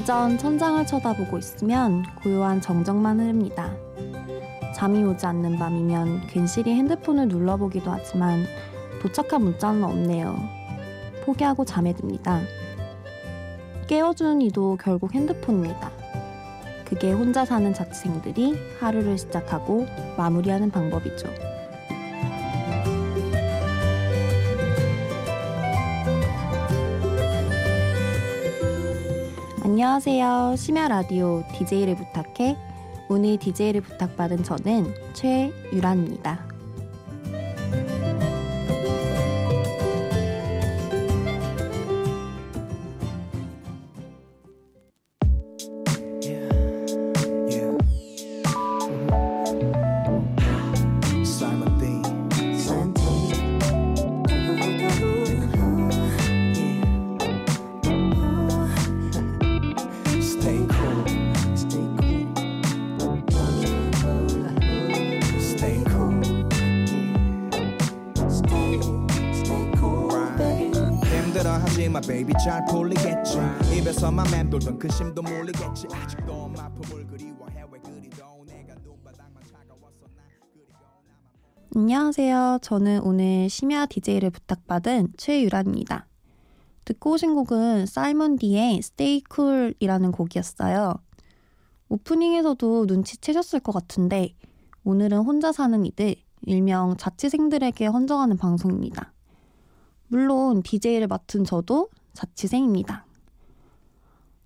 자기 전 천장을 쳐다보고 있으면 고요한 정적만 흐릅니다. 잠이 오지 않는 밤이면 괜시리 핸드폰을 눌러보기도 하지만 도착한 문자는 없네요. 포기하고 잠에 듭니다. 깨워주는 이도 결국 핸드폰입니다. 그게 혼자 사는 자취생들이 하루를 시작하고 마무리하는 방법이죠. 안녕하세요. 심야 라디오 DJ를 부탁해. 오늘 DJ를 부탁받은 저는 최유란입니다. 하지만 baby 잘 풀리겠지 입에서만 맴돌던 근심도 몰리겠지 아직도 마품을 그리워해 왜 그리도 내가 눈바닥만 차가웠어 나 그리고 나만 안녕하세요. 저는 오늘 심야 DJ를 부탁받은 최유란입니다. 듣고 오신 곡은 사이먼 디의 Stay Cool이라는 곡이었어요. 오프닝에서도 눈치채셨을 것 같은데 오늘은 혼자 사는 이들, 일명 자취생들에게 헌정하는 방송입니다. 물론 DJ를 맡은 저도 자취생입니다.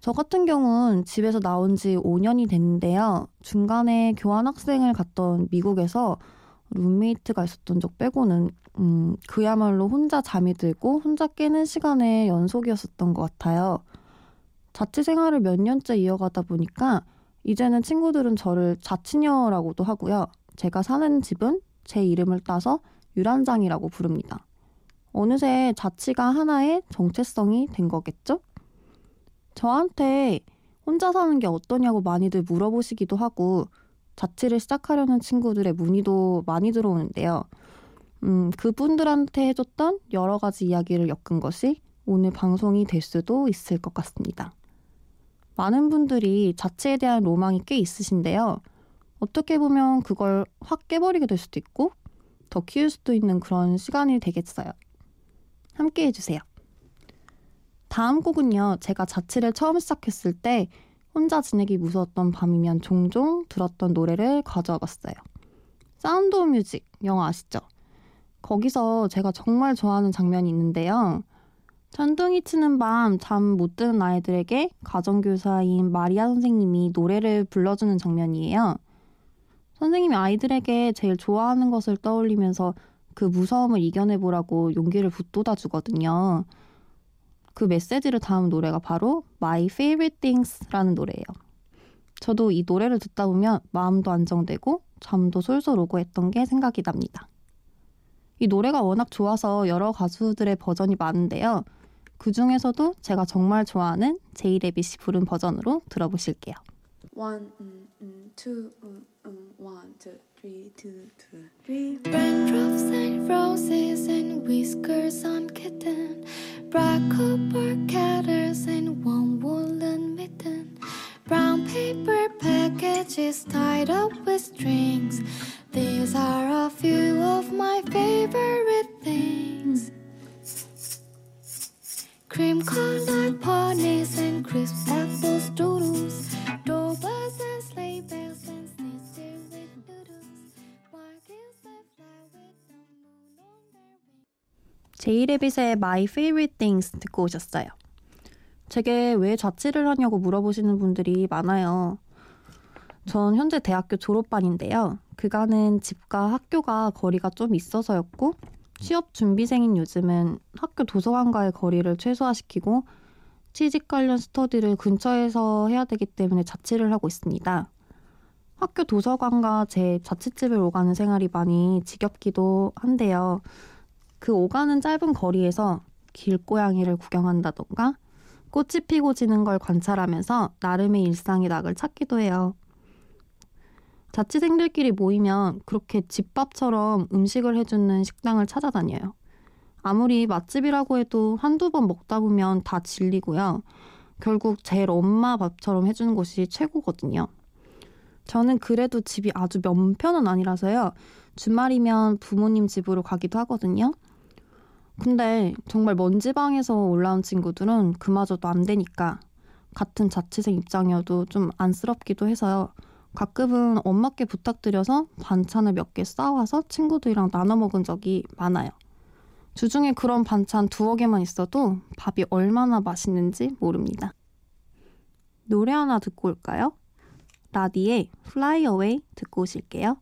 저 같은 경우는 집에서 나온 지 5년이 됐는데요. 중간에 교환학생을 갔던 미국에서 룸메이트가 있었던 적 빼고는 음, 그야말로 혼자 잠이 들고 혼자 깨는 시간의 연속이었었던 것 같아요. 자취 생활을 몇 년째 이어가다 보니까 이제는 친구들은 저를 자취녀라고도 하고요. 제가 사는 집은 제 이름을 따서 유란장이라고 부릅니다. 어느새 자취가 하나의 정체성이 된 거겠죠? 저한테 혼자 사는 게 어떠냐고 많이들 물어보시기도 하고 자취를 시작하려는 친구들의 문의도 많이 들어오는데요. 음, 그분들한테 해줬던 여러 가지 이야기를 엮은 것이 오늘 방송이 될 수도 있을 것 같습니다. 많은 분들이 자취에 대한 로망이 꽤 있으신데요. 어떻게 보면 그걸 확 깨버리게 될 수도 있고 더 키울 수도 있는 그런 시간이 되겠어요. 함께 해주세요. 다음 곡은요, 제가 자취를 처음 시작했을 때 혼자 지내기 무서웠던 밤이면 종종 들었던 노래를 가져와 봤어요. Sound of Music, 영화 아시죠? 거기서 제가 정말 좋아하는 장면이 있는데요. 천둥이 치는 밤 잠 못 드는 아이들에게 가정교사인 마리아 선생님이 노래를 불러주는 장면이에요. 선생님이 아이들에게 제일 좋아하는 것을 떠올리면서 그 무서움을 이겨내보라고 용기를 북돋아 주거든요. 그 메시지를 담은 노래가 바로 My Favorite Things라는 노래예요. 저도 이 노래를 듣다 보면 마음도 안정되고 잠도 솔솔 오고 했던 게 생각이 납니다. 이 노래가 워낙 좋아서 여러 가수들의 버전이 많은데요. 그 중에서도 제가 정말 좋아하는 제이레빗이 부른 버전으로 들어보실게요. One, um, um, two, one, two, three, two, two, three. Raindrops and roses and whiskers on kitten. Black copper catters and one woolen mitten. Brown paper packages tied up with strings. These are a few of my favorite things. Cream colored ponies and crisp apples doodles. 제이레빗의 My Favorite Things 듣고 오셨어요. 제게 왜 자취를 하냐고 물어보시는 분들이 많아요. 전 현재 대학교 졸업반인데요. 그간은 집과 학교가 거리가 좀 있어서였고 취업 준비생인 요즘은 학교 도서관과의 거리를 최소화시키고 취직 관련 스터디를 근처에서 해야 되기 때문에 자취를 하고 있습니다. 학교 도서관과 제 자취집을 오가는 생활이 많이 지겹기도 한데요. 그 오가는 짧은 거리에서 길고양이를 구경한다던가 꽃이 피고 지는 걸 관찰하면서 나름의 일상의 낙을 찾기도 해요. 자취생들끼리 모이면 그렇게 집밥처럼 음식을 해주는 식당을 찾아다녀요. 아무리 맛집이라고 해도 한두 번 먹다 보면 다 질리고요. 결국 제일 엄마 밥처럼 해주는 것이 최고거든요. 저는 그래도 집이 아주 면편은 아니라서요. 주말이면 부모님 집으로 가기도 하거든요. 근데 정말 먼 지방에서 올라온 친구들은 그마저도 안 되니까 같은 자취생 입장이어도 좀 안쓰럽기도 해서요. 가끔은 엄마께 부탁드려서 반찬을 몇 개 싸와서 친구들이랑 나눠 먹은 적이 많아요. 주중에 그런 반찬 두어 개만 있어도 밥이 얼마나 맛있는지 모릅니다. 노래 하나 듣고 올까요? 라디의 Fly Away 듣고 오실게요.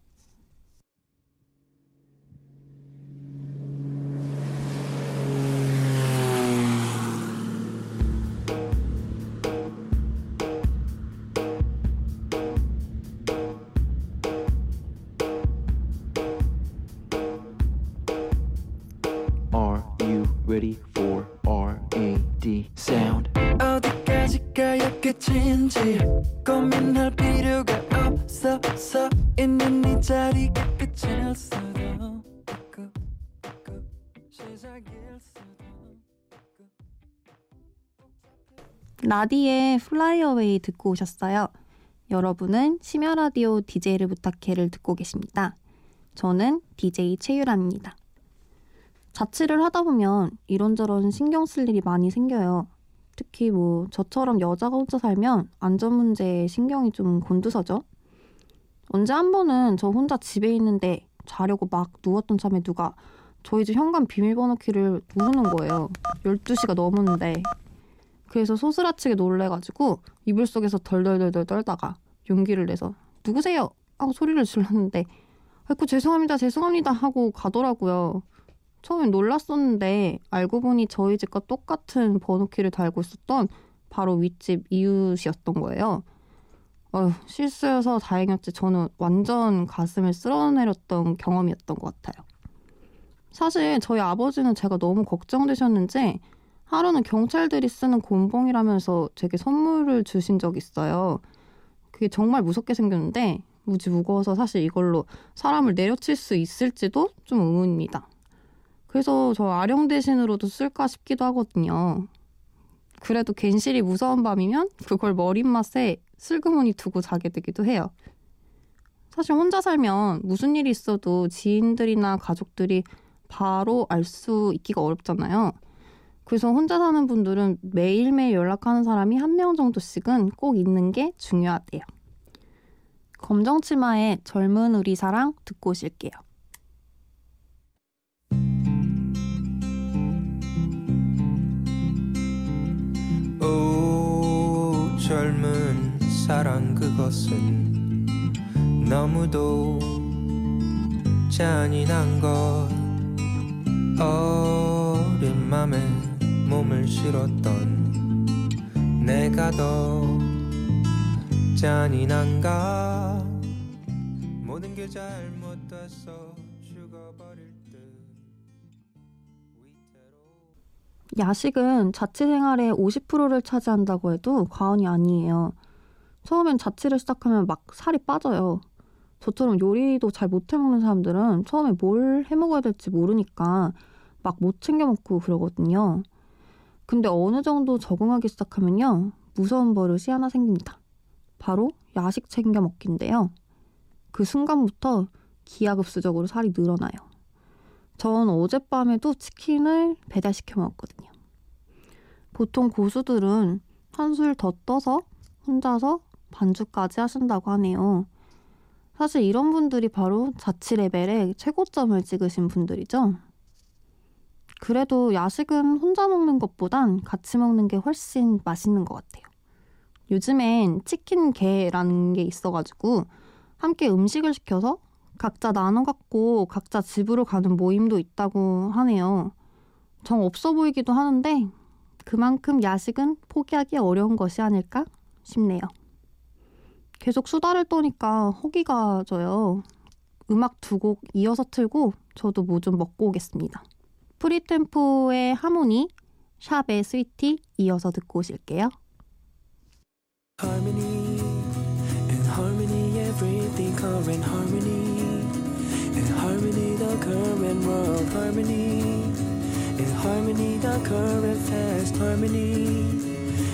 라디의 Fly Away 듣고 오셨어요. 여러분은 심야 라디오 DJ를 부탁해를 듣고 계십니다. 저는 DJ 최유란입니다. 자취를 하다 보면 이런저런 신경 쓸 일이 많이 생겨요. 특히 뭐 저처럼 여자가 혼자 살면 안전 문제에 신경이 좀 곤두서죠. 언제 한 번은 저 혼자 집에 있는데 자려고 막 누웠던 참에 누가 저희 집 현관 비밀번호 키를 누르는 거예요. 12시가 넘었는데. 그래서 소스라치게 놀래가지고 이불 속에서 덜덜덜덜 떨다가 용기를 내서 누구세요? 하고 소리를 질렀는데 아이고 죄송합니다 죄송합니다 하고 가더라고요. 처음엔 놀랐었는데 알고 보니 저희 집과 똑같은 번호키를 달고 있었던 바로 윗집 이웃이었던 거예요. 어휴, 실수여서 다행이었지 저는 완전 가슴을 쓸어내렸던 경험이었던 것 같아요. 사실 저희 아버지는 제가 너무 걱정되셨는지 하루는 경찰들이 쓰는 곤봉이라면서 제게 선물을 주신 적이 있어요. 그게 정말 무섭게 생겼는데 무지 무거워서 사실 이걸로 사람을 내려칠 수 있을지도 좀 의문입니다. 그래서 저 아령 대신으로도 쓸까 싶기도 하거든요. 그래도 괜시리 무서운 밤이면 그걸 머릿맛에 슬그머니 두고 자게 되기도 해요. 사실 혼자 살면 무슨 일이 있어도 지인들이나 가족들이 바로 알 수 있기가 어렵잖아요. 그래서 혼자 사는 분들은 매일매일 연락하는 사람이 한 명 정도씩은 꼭 있는 게 중요하대요. 검정치마의 젊은 우리 사랑 듣고 오실게요. 오 젊은 사랑 그것은 너무도 잔인한 것 어린 맘에 몸을 실었던 내가 더 잔인한가 모든 게 잘못돼서 죽어버릴 듯 야식은 자취 생활의 50%를 차지한다고 해도 과언이 아니에요. 처음엔 자취를 시작하면 막 살이 빠져요. 저처럼 요리도 잘 못 해먹는 사람들은 처음에 뭘 해먹어야 될지 모르니까 막 못 챙겨 먹고 그러거든요. 근데 어느 정도 적응하기 시작하면요. 무서운 버릇이 하나 생깁니다. 바로 야식 챙겨 먹기인데요. 그 순간부터 기하급수적으로 살이 늘어나요. 전 어젯밤에도 치킨을 배달시켜 먹었거든요. 보통 고수들은 한술 더 떠서 혼자서 반주까지 하신다고 하네요. 사실 이런 분들이 바로 자취 레벨의 최고점을 찍으신 분들이죠. 그래도 야식은 혼자 먹는 것보단 같이 먹는 게 훨씬 맛있는 것 같아요. 요즘엔 치킨게라는 게 있어가지고 함께 음식을 시켜서 각자 나눠 갖고 각자 집으로 가는 모임도 있다고 하네요. 정 없어 보이기도 하는데 그만큼 야식은 포기하기 어려운 것이 아닐까 싶네요. 계속 수다를 떠니까 허기가 져요. 음악 두 곡 이어서 틀고 저도 뭐 좀 먹고 오겠습니다. 프리템포의 하모니, 샵의 스위티 이어서 듣고 오실게요. Harmony, in harmony, everything current harmony. In harmony, the current world harmony. In harmony, the current fast harmony.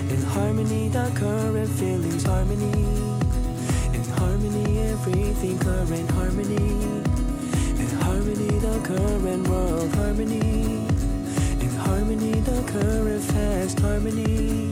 In harmony. the current feelings harmony in harmony everything current harmony the current world harmony. In harmony the current fast harmony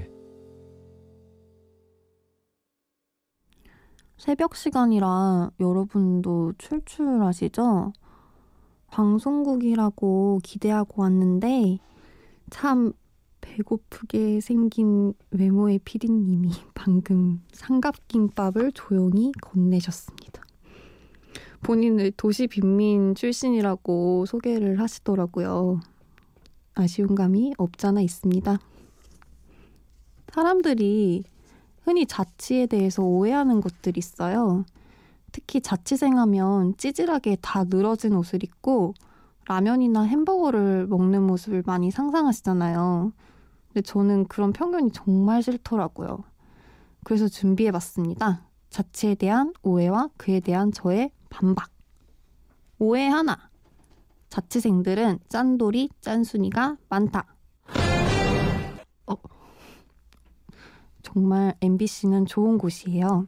새벽 시간이라 여러분도 출출하시죠? 방송국이라고 기대하고 왔는데 참 배고프게 생긴 외모의 피디님이 방금 삼각김밥을 조용히 건네셨습니다. 본인을 도시 빈민 출신이라고 소개를 하시더라고요. 아쉬운 감이 없잖아 있습니다. 사람들이 흔히 자취에 대해서 오해하는 것들이 있어요. 특히 자취생 하면 찌질하게 다 늘어진 옷을 입고 라면이나 햄버거를 먹는 모습을 많이 상상하시잖아요. 근데 저는 그런 편견이 정말 싫더라고요. 그래서 준비해 봤습니다. 자취에 대한 오해와 그에 대한 저의 반박. 오해 하나. 자취생들은 짠돌이, 짠순이가 많다. 어, 정말 MBC는 좋은 곳이에요.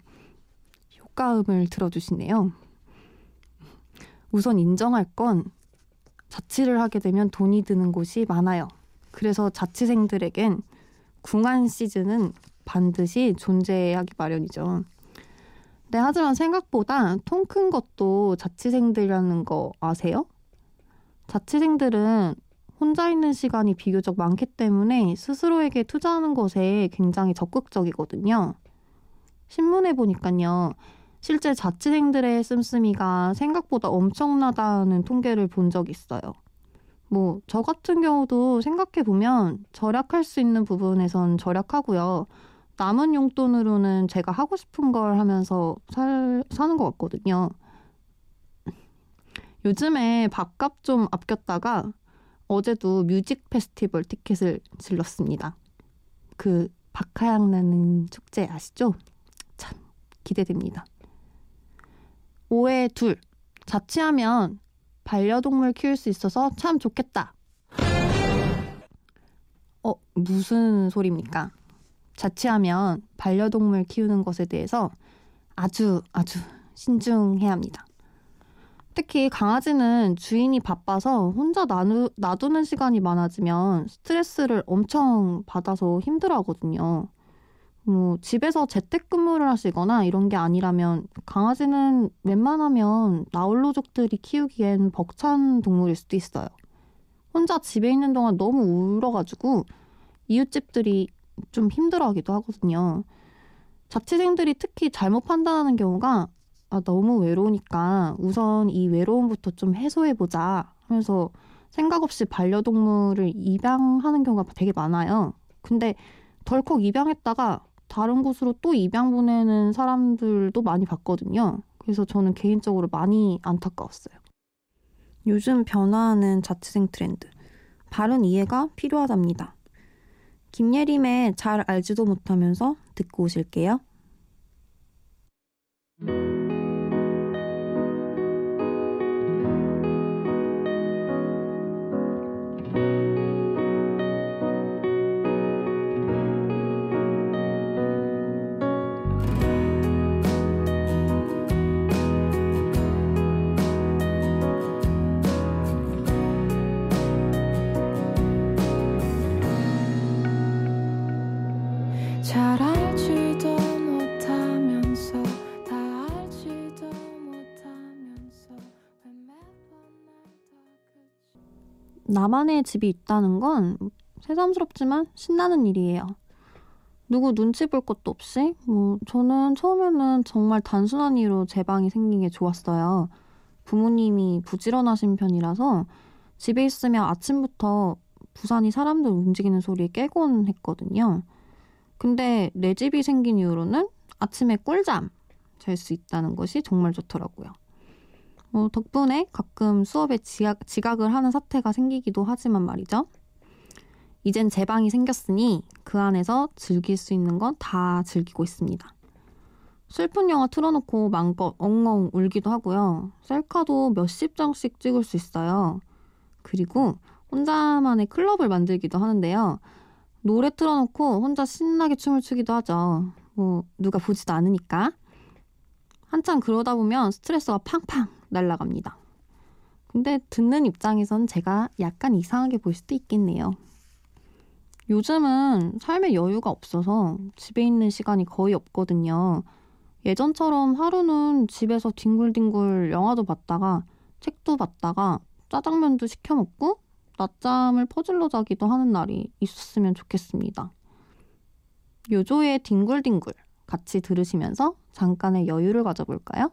효과음을 들어주시네요. 우선 인정할 건 자취를 하게 되면 돈이 드는 곳이 많아요. 그래서 자취생들에겐 궁한 시즌은 반드시 존재하기 마련이죠. 네, 하지만 생각보다 통 큰 것도 자취생들이라는 거 아세요? 자취생들은 혼자 있는 시간이 비교적 많기 때문에 스스로에게 투자하는 것에 굉장히 적극적이거든요. 신문에 보니까요. 실제 자취생들의 씀씀이가 생각보다 엄청나다는 통계를 본 적이 있어요. 뭐, 저 같은 경우도 생각해보면 절약할 수 있는 부분에선 절약하고요. 남은 용돈으로는 제가 하고 싶은 걸 하면서 살, 사는 것 같거든요. 요즘에 밥값 좀 아꼈다가 어제도 뮤직 페스티벌 티켓을 질렀습니다. 그 박하향 나는 축제 아시죠? 참 기대됩니다. 5회 둘 자취하면 반려동물 키울 수 있어서 참 좋겠다. 어 무슨 소리입니까? 자취하면 반려동물 키우는 것에 대해서 아주 아주 신중해야 합니다. 특히 강아지는 주인이 바빠서 혼자 나누, 놔두는 시간이 많아지면 스트레스를 엄청 받아서 힘들어 하거든요. 뭐, 집에서 재택근무를 하시거나 이런 게 아니라면 강아지는 웬만하면 나홀로족들이 키우기엔 벅찬 동물일 수도 있어요. 혼자 집에 있는 동안 너무 울어가지고 이웃집들이 좀 힘들어 하기도 하거든요. 자취생들이 특히 잘못 판단하는 경우가 아, 너무 외로우니까 우선 이 외로움부터 좀 해소해보자 하면서 생각 없이 반려동물을 입양하는 경우가 되게 많아요. 근데 덜컥 입양했다가 다른 곳으로 또 입양 보내는 사람들도 많이 봤거든요. 그래서 저는 개인적으로 많이 안타까웠어요. 요즘 변화하는 자취생 트렌드. 바른 이해가 필요하답니다. 김예림의 잘 알지도 못하면서 듣고 오실게요. 나만의 집이 있다는 건 새삼스럽지만 신나는 일이에요. 누구 눈치 볼 것도 없이 뭐 저는 처음에는 정말 단순한 이유로 제 방이 생긴 게 좋았어요. 부모님이 부지런하신 편이라서 집에 있으면 아침부터 부산이 사람들 움직이는 소리에 깨곤 했거든요. 근데 내 집이 생긴 이후로는 아침에 꿀잠 잘 수 있다는 것이 정말 좋더라고요. 뭐 덕분에 가끔 수업에 지각, 지각을 하는 사태가 생기기도 하지만 말이죠. 이젠 제 방이 생겼으니 그 안에서 즐길 수 있는 건 다 즐기고 있습니다. 슬픈 영화 틀어놓고 마음껏 엉엉 울기도 하고요. 셀카도 몇십 장씩 찍을 수 있어요. 그리고 혼자만의 클럽을 만들기도 하는데요. 노래 틀어놓고 혼자 신나게 춤을 추기도 하죠. 뭐 누가 보지도 않으니까. 한참 그러다 보면 스트레스가 팡팡 날아갑니다. 근데 듣는 입장에선 제가 약간 이상하게 볼 수도 있겠네요. 요즘은 삶의 여유가 없어서 집에 있는 시간이 거의 없거든요. 예전처럼 하루는 집에서 뒹굴뒹굴 영화도 봤다가 책도 봤다가 짜장면도 시켜 먹고 낮잠을 퍼질러 자기도 하는 날이 있었으면 좋겠습니다. 요조의 뒹굴뒹굴 같이 들으시면서 잠깐의 여유를 가져볼까요?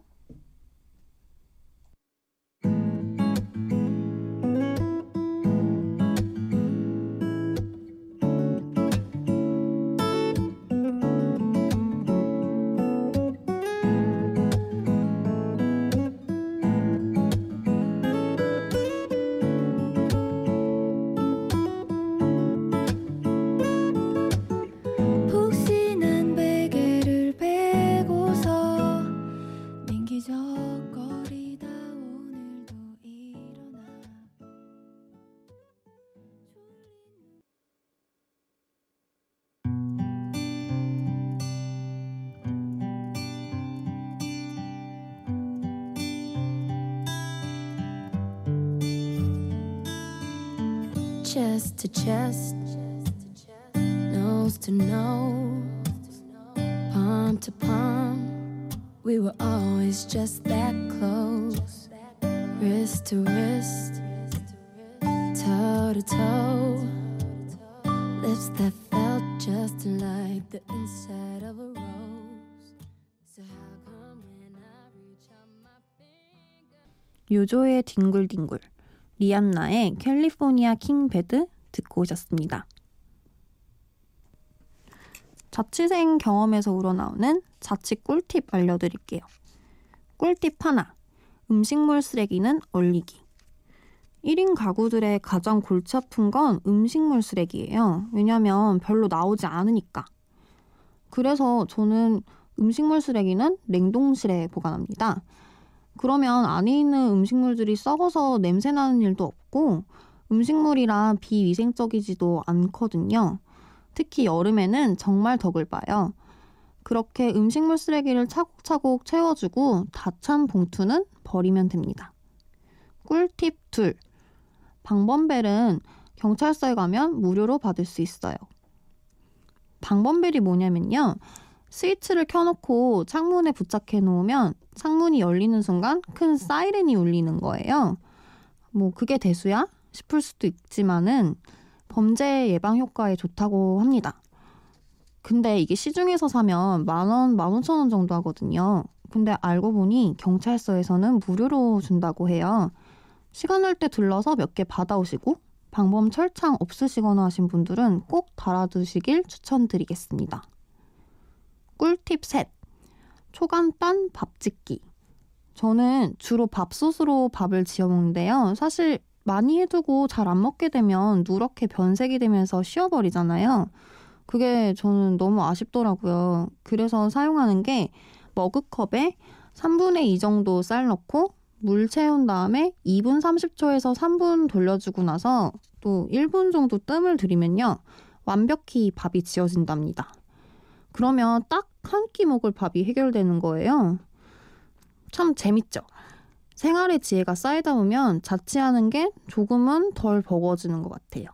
chest to chest nose to nose, palm to palm. We were always just that close, wrist to wrist, toe to toe. Lips that felt just like the inside of a rose. So how come when I reach out my finger? 요조의 뒹굴뒹굴, 리안나의 California King Bed 듣고 오셨습니다. 자취생 경험에서 우러나오는 자취 꿀팁 알려드릴게요. 꿀팁 하나. 음식물 쓰레기는 얼리기. 1인 가구들의 가장 골치 아픈 건 음식물 쓰레기예요. 왜냐면 별로 나오지 않으니까. 그래서 저는 음식물 쓰레기는 냉동실에 보관합니다. 그러면 안에 있는 음식물들이 썩어서 냄새 나는 일도 없고 음식물이라 비위생적이지도 않거든요. 특히 여름에는 정말 덕을 봐요. 그렇게 음식물 쓰레기를 차곡차곡 채워주고 다 찬 봉투는 버리면 됩니다. 꿀팁 둘. 방범벨은 경찰서에 가면 무료로 받을 수 있어요. 방범벨이 뭐냐면요. 스위치를 켜놓고 창문에 부착해 놓으면 창문이 열리는 순간 큰 사이렌이 울리는 거예요. 뭐 그게 대수야? 싶을 수도 있지만은 범죄 예방 효과에 좋다고 합니다. 근데 이게 시중에서 사면 만 원, 만 오천 원 정도 하거든요. 근데 알고 보니 경찰서에서는 무료로 준다고 해요. 시간 날 때 들러서 몇 개 받아오시고 방범 철창 없으시거나 하신 분들은 꼭 달아두시길 추천드리겠습니다. 꿀팁 셋. 초간단 밥 짓기. 저는 주로 밥솥으로 밥을 지어 먹는데요. 사실 많이 해두고 잘 안 먹게 되면 누렇게 변색이 되면서 쉬어버리잖아요. 그게 저는 너무 아쉽더라고요. 그래서 사용하는 게 머그컵에 3분의 2 정도 쌀 넣고 물 채운 다음에 2분 30초에서 3분 돌려주고 나서 또 1분 정도 뜸을 들이면요. 완벽히 밥이 지어진답니다. 그러면 딱 한 끼 먹을 밥이 해결되는 거예요. 참 재밌죠? 생활의 지혜가 쌓이다 보면 자취하는 게 조금은 덜 버거워지는 것 같아요.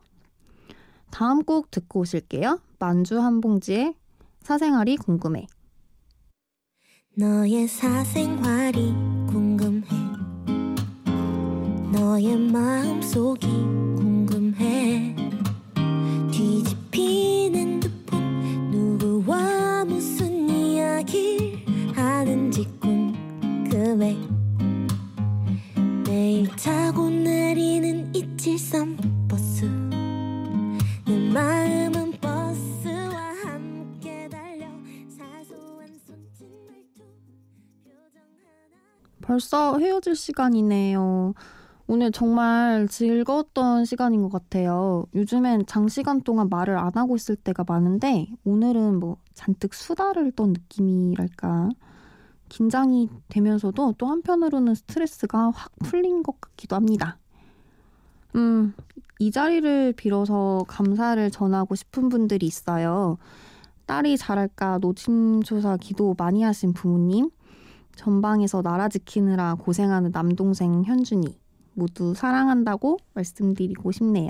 다음 곡 듣고 오실게요. 만주 한 봉지의 사생활이 궁금해. 너의 사생활이 궁금해 너의 마음속이 벌써 헤어질 시간이네요. 오늘 정말 즐거웠던 시간인 것 같아요. 요즘엔 장시간 동안 말을 안 하고 있을 때가 많은데 오늘은 뭐 잔뜩 수다를 떤 느낌이랄까. 긴장이 되면서도 또 한편으로는 스트레스가 확 풀린 것 같기도 합니다. 음, 이 자리를 빌어서 감사를 전하고 싶은 분들이 있어요. 딸이 잘할까 노심초사 기도 많이 하신 부모님, 전방에서 나라 지키느라 고생하는 남동생 현준이 모두 사랑한다고 말씀드리고 싶네요.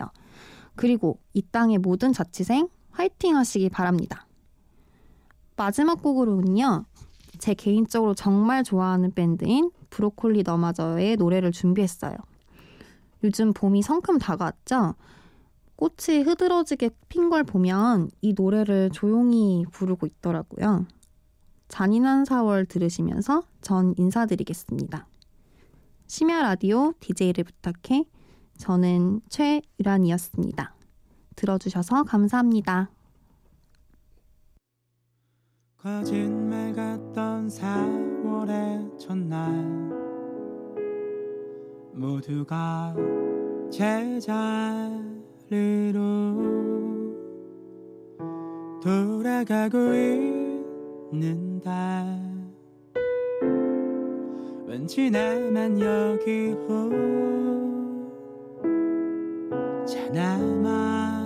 그리고 이 땅의 모든 자취생 화이팅 하시기 바랍니다. 마지막 곡으로는요. 제 개인적으로 정말 좋아하는 밴드인 브로콜리 너마저의 노래를 준비했어요. 요즘 봄이 성큼 다가왔죠? 꽃이 흐드러지게 핀 걸 보면 이 노래를 조용히 부르고 있더라고요. 잔인한 4월 들으시면서 전 인사드리겠습니다. 심야 라디오 DJ를 부탁해. 저는 최유란이었습니다. 들어주셔서 감사합니다. 거짓말 같던 4월의 첫날 모두가 제자리로 돌아가고 있 는데 왠지 나만 여기 혼자 남아